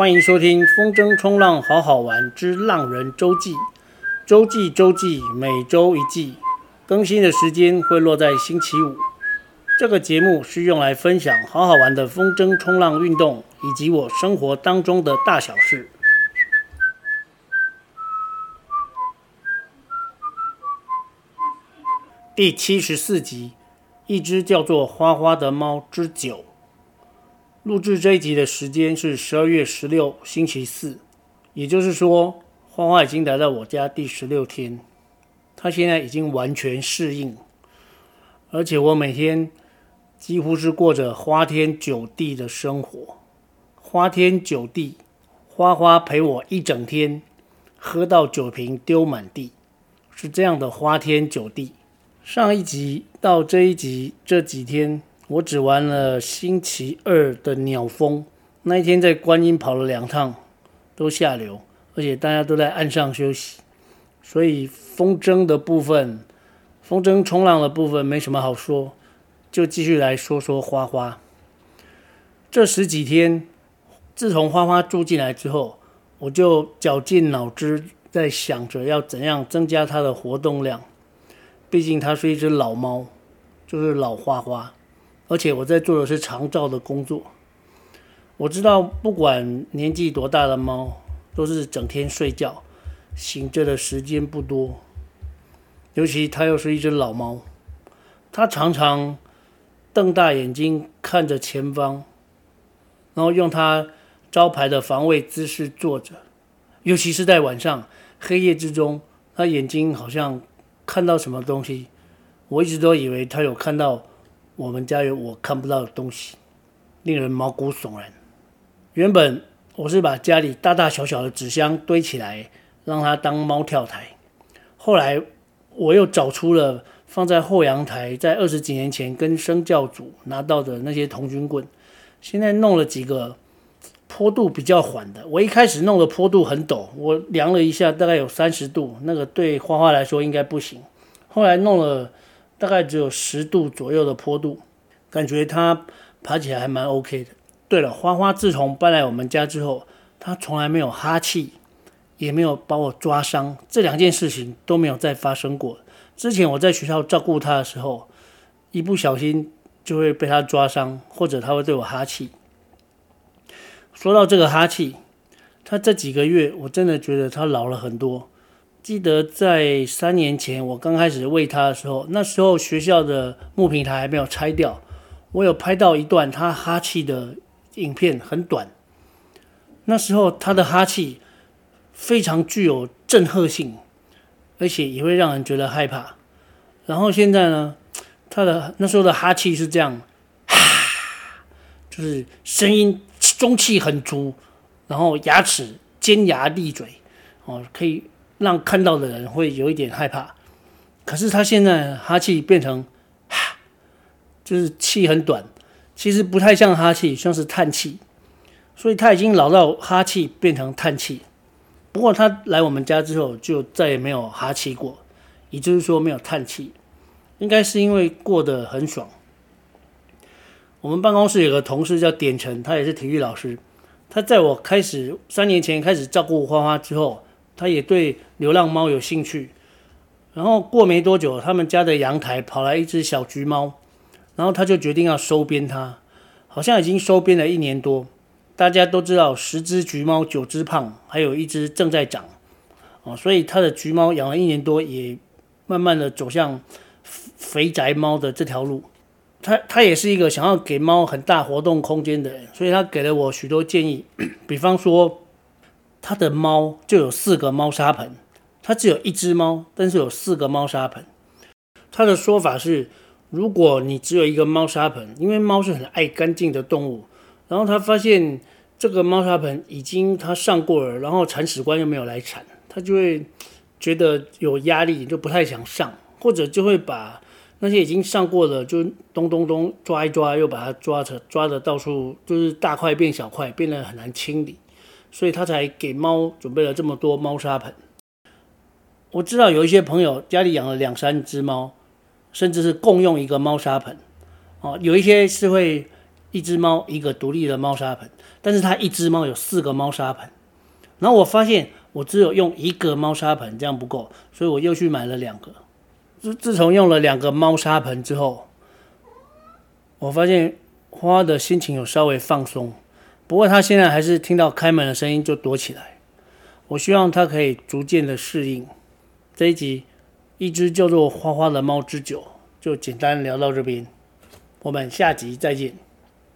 欢迎收听《风筝冲浪好好玩之浪人周记》，周记周记，每周一记，更新的时间会落在星期五。这个节目是用来分享好好玩的风筝冲浪运动，以及我生活当中的大小事。第七十四集，一只叫做花花的猫之九。录制这一集的时间是十二月十六，星期四，也就是说，花花已经来到我家第十六天，它现在已经完全适应，而且我每天几乎是过着花天酒地的生活。花天酒地，花花陪我一整天，喝到酒瓶丢满地，是这样的花天酒地。上一集到这一集这几天。我只玩了星期二的鸟风，那一天在观音跑了两趟，都下流，而且大家都在岸上休息，所以风筝的部分，风筝冲浪的部分没什么好说，就继续来说说花花。这十几天，自从花花住进来之后，我就绞尽脑汁在想着要怎样增加它的活动量，毕竟它是一只老猫，就是老花花。而且我在做的是长照的工作，我知道不管年纪多大的猫，都是整天睡觉，醒着的时间不多。尤其它又是一只老猫，它常常瞪大眼睛看着前方，然后用它招牌的防卫姿势坐着。尤其是在晚上黑夜之中，它眼睛好像看到什么东西。我一直都以为它有看到。我们家有我看不到的东西，令人毛骨悚然。原本我是把家里大大小小的纸箱堆起来，让它当猫跳台。后来我又找出了放在后阳台，在二十几年前跟生教组拿到的那些童军棍，现在弄了几个坡度比较缓的。我一开始弄的坡度很陡，我量了一下，大概有三十度，那个对花花来说应该不行。后来弄了。大概只有十度左右的坡度，感觉它爬起来还蛮 OK 的。对了，花花自从搬来我们家之后，它从来没有哈气，也没有把我抓伤，这两件事情都没有再发生过。之前我在学校照顾它的时候，一不小心就会被它抓伤，或者它会对我哈气。说到这个哈气，它这几个月我真的觉得它老了很多。记得在三年前我刚开始喂它的时候，那时候学校的木平台还没有拆掉，我有拍到一段它哈气的影片，很短。那时候它的哈气非常具有震慑性，而且也会让人觉得害怕。然后现在呢，它的那时候的哈气是这样，哈，就是声音中气很足，然后牙齿尖牙利嘴，哦，可以。让看到的人会有一点害怕，可是他现在哈气变成哈，就是气很短，其实不太像哈气，像是叹气，所以他已经老到哈气变成叹气。不过他来我们家之后就再也没有哈气过，也就是说没有叹气，应该是因为过得很爽。我们办公室有个同事叫典成，他也是体育老师，他在我开始三年前开始照顾花花之后。他也对流浪猫有兴趣，然后过没多久，他们家的阳台跑来一只小橘猫，然后他就决定要收编它，好像已经收编了一年多。大家都知道，十只橘猫九只胖，还有一只正在长，哦，所以他的橘猫养了一年多，也慢慢的走向肥宅猫的这条路。他他也是一个想要给猫很大活动空间的人，所以他给了我许多建议，比方说。他的猫就有四个猫砂盆，他只有一只猫，但是有四个猫砂盆。他的说法是，如果你只有一个猫砂盆，因为猫是很爱干净的动物，然后他发现这个猫砂盆已经他上过了，然后铲屎官又没有来铲，他就会觉得有压力，就不太想上，或者就会把那些已经上过的就咚咚咚抓一抓，又把它抓着抓的到处就是大块变小块，变得很难清理。所以他才给猫准备了这么多猫砂盆。我知道有一些朋友家里养了两三只猫，甚至是共用一个猫砂盆。哦，有一些是会一只猫一个独立的猫砂盆，但是它一只猫有四个猫砂盆。然后我发现我只有用一个猫砂盆这样不够，所以我又去买了两个。自自从用了两个猫砂盆之后，我发现花的心情有稍微放松。不过他现在还是听到开门的声音就躲起来。我希望他可以逐渐的适应。这一集一只叫做花花的猫之酒就简单聊到这边，我们下集再见。